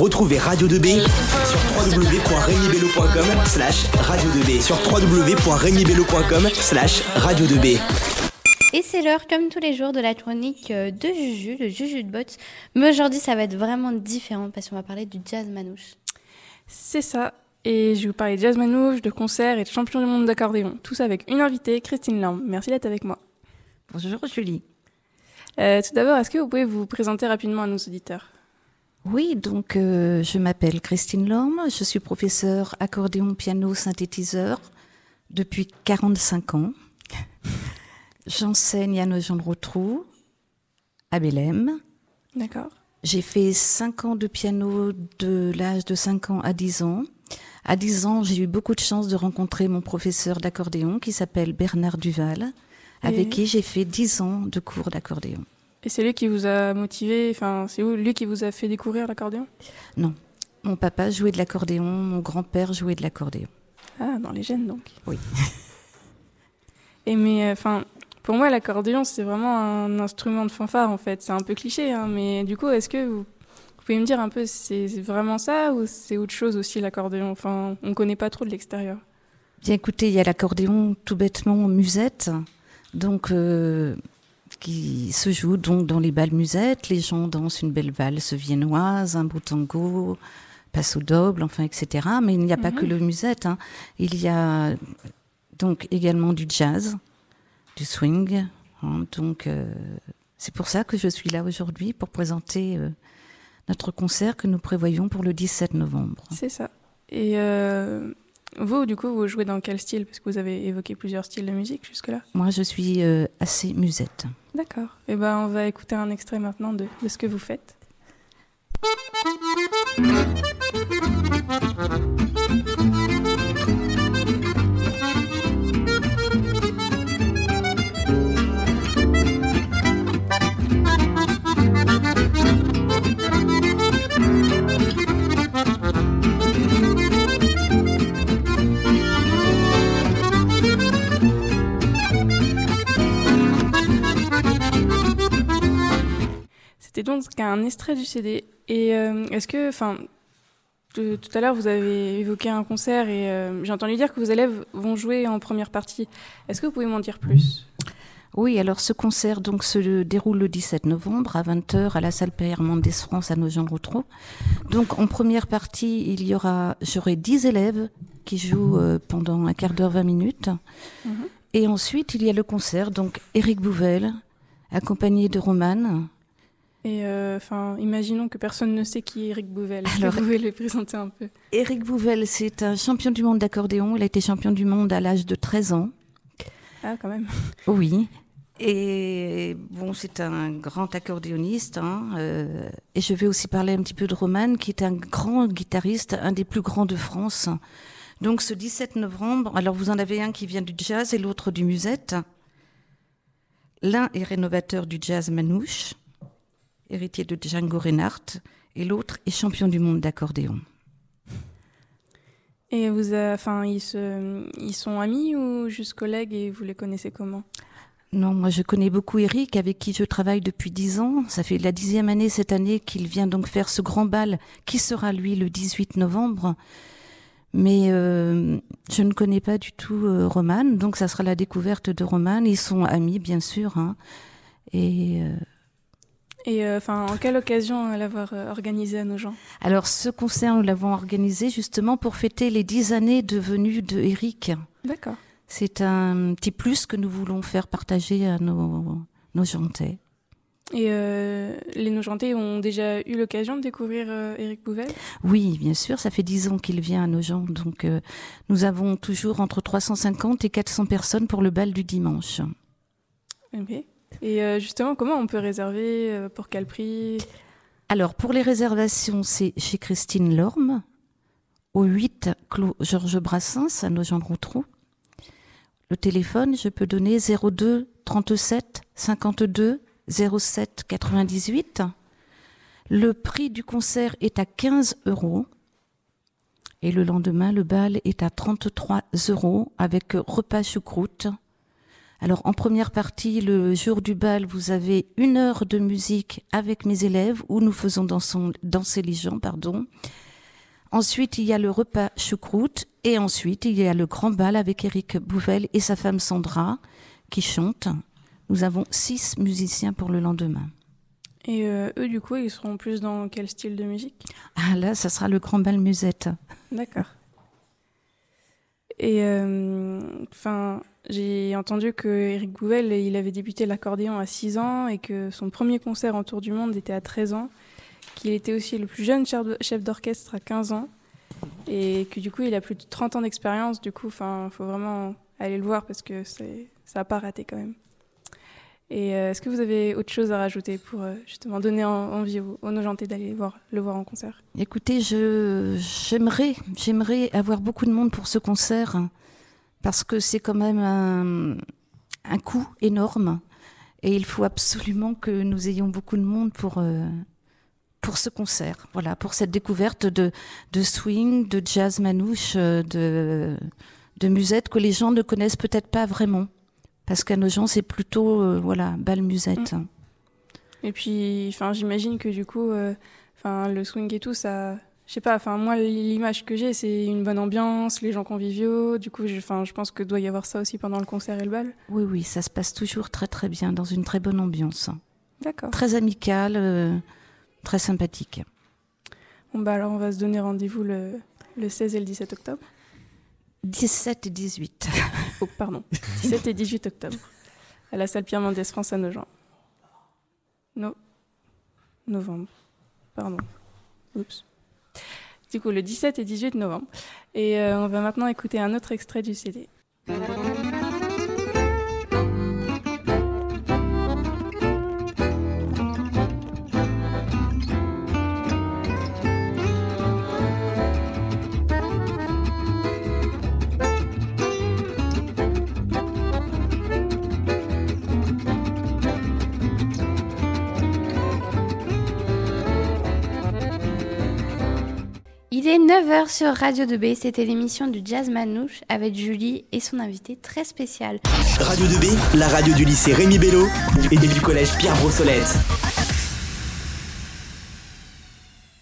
Retrouvez Radio 2B sur www.regnibello.com slash radio 2B sur slash radio 2B. Et c'est l'heure, comme tous les jours, de la chronique euh, de Juju, le Juju de Bots. Mais aujourd'hui, ça va être vraiment différent parce qu'on va parler du jazz manouche. C'est ça. Et je vais vous parler de jazz manouche, de concerts et de champion du monde d'accordéon. Tout ça avec une invitée, Christine Lamb. Merci d'être avec moi. Bonjour Julie. Euh, tout d'abord, est-ce que vous pouvez vous présenter rapidement à nos auditeurs? Oui, donc euh, je m'appelle Christine Lorme, je suis professeure accordéon, piano, synthétiseur depuis 45 ans. J'enseigne à Nogent-le-Rotrou, à Bélem. D'accord. J'ai fait 5 ans de piano de l'âge de 5 ans à 10 ans. À 10 ans, j'ai eu beaucoup de chance de rencontrer mon professeur d'accordéon qui s'appelle Bernard Duval avec qui j'ai fait 10 ans de cours d'accordéon. Et c'est lui qui vous a motivé, enfin, c'est lui qui vous a fait découvrir l'accordéon? Non. Mon papa jouait de l'accordéon, mon grand-père jouait de l'accordéon. Ah, dans les gènes donc Oui. Et mais, euh, enfin, pour moi, l'accordéon, c'est vraiment un instrument de fanfare en fait. C'est un peu cliché, hein, mais du coup, est-ce que vous, vous, pouvez me dire un peu, c'est vraiment ça ou c'est autre chose aussi l'accordéon? Enfin, on ne connaît pas trop de l'extérieur. Bien écoutez, il y a l'accordéon tout bêtement musette donc euh, qui se joue donc dans les bals musettes. Les gens dansent une belle valse viennoise, un beau tango, passe au double, enfin, etc. Mais il n'y a pas que mhm. le musette. Hein. Il y a donc également du jazz, du swing. Hein. Donc euh, c'est pour ça que je suis là aujourd'hui pour présenter euh, notre concert que nous prévoyons pour le 17 novembre. C'est ça. Et vous, du coup, vous jouez dans quel style? Parce que vous avez évoqué plusieurs styles de musique jusque-là. Moi, je suis euh, assez musette. D'accord. Et eh ben, on va écouter un extrait maintenant de, de ce que vous faites. C'était donc un extrait du CD. Et euh, est-ce que, enfin, tout à l'heure vous avez évoqué un concert et euh, j'ai entendu dire que vos élèves vont jouer en première partie. Est-ce que vous pouvez m'en dire plus? Oui, alors ce concert donc se déroule le 17 novembre à 20h à la salle Pierre Mendès France à Nogent-Rotrou. Donc en première partie, il y aura j'aurai 10 élèves qui jouent euh, pendant un quart d'heure 20 minutes. Mhm. Et ensuite, il y a le concert donc Éric Bouvel accompagné de Romane et euh, enfin, imaginons que personne ne sait qui est Eric Bouvel. Alors, vous pouvez le présenter un peu? Eric Bouvel, c'est un champion du monde d'accordéon. Il a été champion du monde à l'âge de 13 ans. Ah, quand même. Oui. Et bon, c'est un grand accordéoniste. Hein, euh, et je vais aussi parler un petit peu de Roman, qui est un grand guitariste, un des plus grands de France. Donc, ce 17 novembre, alors vous en avez un qui vient du jazz et l'autre du musette. L'un est rénovateur du jazz manouche héritier de Django Reinhardt, et l'autre est champion du monde d'accordéon. Et vous, enfin, ils, ils sont amis ou juste collègues et vous les connaissez comment? Non, moi je connais beaucoup Eric, avec qui je travaille depuis dix ans. Ça fait la dixième année cette année qu'il vient donc faire ce grand bal qui sera lui le 18 novembre. Mais euh, je ne connais pas du tout euh, Roman, donc ça sera la découverte de Roman. Ils sont amis, bien sûr. Hein. Et euh, et euh, enfin, en quelle occasion l'avoir euh, organisé à nos gens? Alors, ce concert, nous l'avons organisé justement pour fêter les dix années de venue de Eric. D'accord. C'est un petit plus que nous voulons faire partager à nos, nos. Et euh, les Nogentais ont déjà eu l'occasion de découvrir Eric Bouvel? Oui, bien sûr, ça fait dix ans qu'il vient à nos gens. Donc, nous avons toujours entre 350 et 400 personnes pour le bal du dimanche. Ok. Et euh, justement, comment on peut réserver euh, Pour quel prix? Alors, pour les réservations, c'est chez Christine Lorme, au 8 Clos Georges Brassens, à Nogent-Rotrou. Le téléphone, je peux donner 02 37 52 07 98. Le prix du concert est à 15 euros. Et le lendemain, le bal est à 33 euros avec repas choucroute Alors en première partie, le jour du bal, vous avez une heure de musique avec mes élèves où nous faisons danser les gens, pardon. Ensuite, il y a le repas choucroute et ensuite il y a le grand bal avec Eric Bouvel et sa femme Sandra qui chantent. Nous avons six musiciens pour le lendemain. Et euh, eux, du coup, ils seront plus dans quel style de musique? Ah là, ça sera le grand bal musette. D'accord. Et euh, enfin, j'ai entendu que Eric Bouvel, il avait débuté l'accordéon à 6 ans et que son premier concert en tour du monde était à 13 ans, qu'il était aussi le plus jeune chef d'orchestre à 15 ans et que du coup, il a plus de 30 ans d'expérience. Du coup, enfin, faut vraiment aller le voir parce que ça n'a pas raté quand même. Et euh, est-ce que vous avez autre chose à rajouter pour euh, justement donner envie aux, aux d'aller le voir en concert? Écoutez, j'aimerais, j'aimerais avoir beaucoup de monde pour ce concert parce que c'est quand même un, un coût énorme. Et il faut absolument que nous ayons beaucoup de monde pour euh, pour ce concert, voilà, pour cette découverte de swing, de jazz manouche, de musette que les gens ne connaissent peut-être pas vraiment. Parce qu'à nos gens, c'est plutôt, euh, voilà, bal musette. Mm. Et puis, enfin, j'imagine que du coup, euh, enfin, le swing et tout, ça, je sais pas, enfin, moi, l'image que j'ai, c'est une bonne ambiance, les gens conviviaux. Du coup, enfin, je pense que doit y avoir ça aussi pendant le concert et le bal. Oui, oui, ça se passe toujours très, très bien, dans une très bonne ambiance. D'accord. Très amicale, euh, très sympathique. Bon, bah alors, on va se donner rendez-vous le, le 16 et le 17 octobre. 17 et 18. Oh, pardon. 17 et 18 octobre. À la salle Pierre Mendès France à Nogent. No... Novembre. Pardon. Oups. Du coup, le 17 et 18 novembre. Et euh, on va maintenant écouter un autre extrait du CD. Il est 9h sur Radio 2B, c'était l'émission du Jazz Manouche avec Julie et son invité très spécial. Radio 2B, la radio du lycée Rémi Bello et du collège Pierre Brossolette.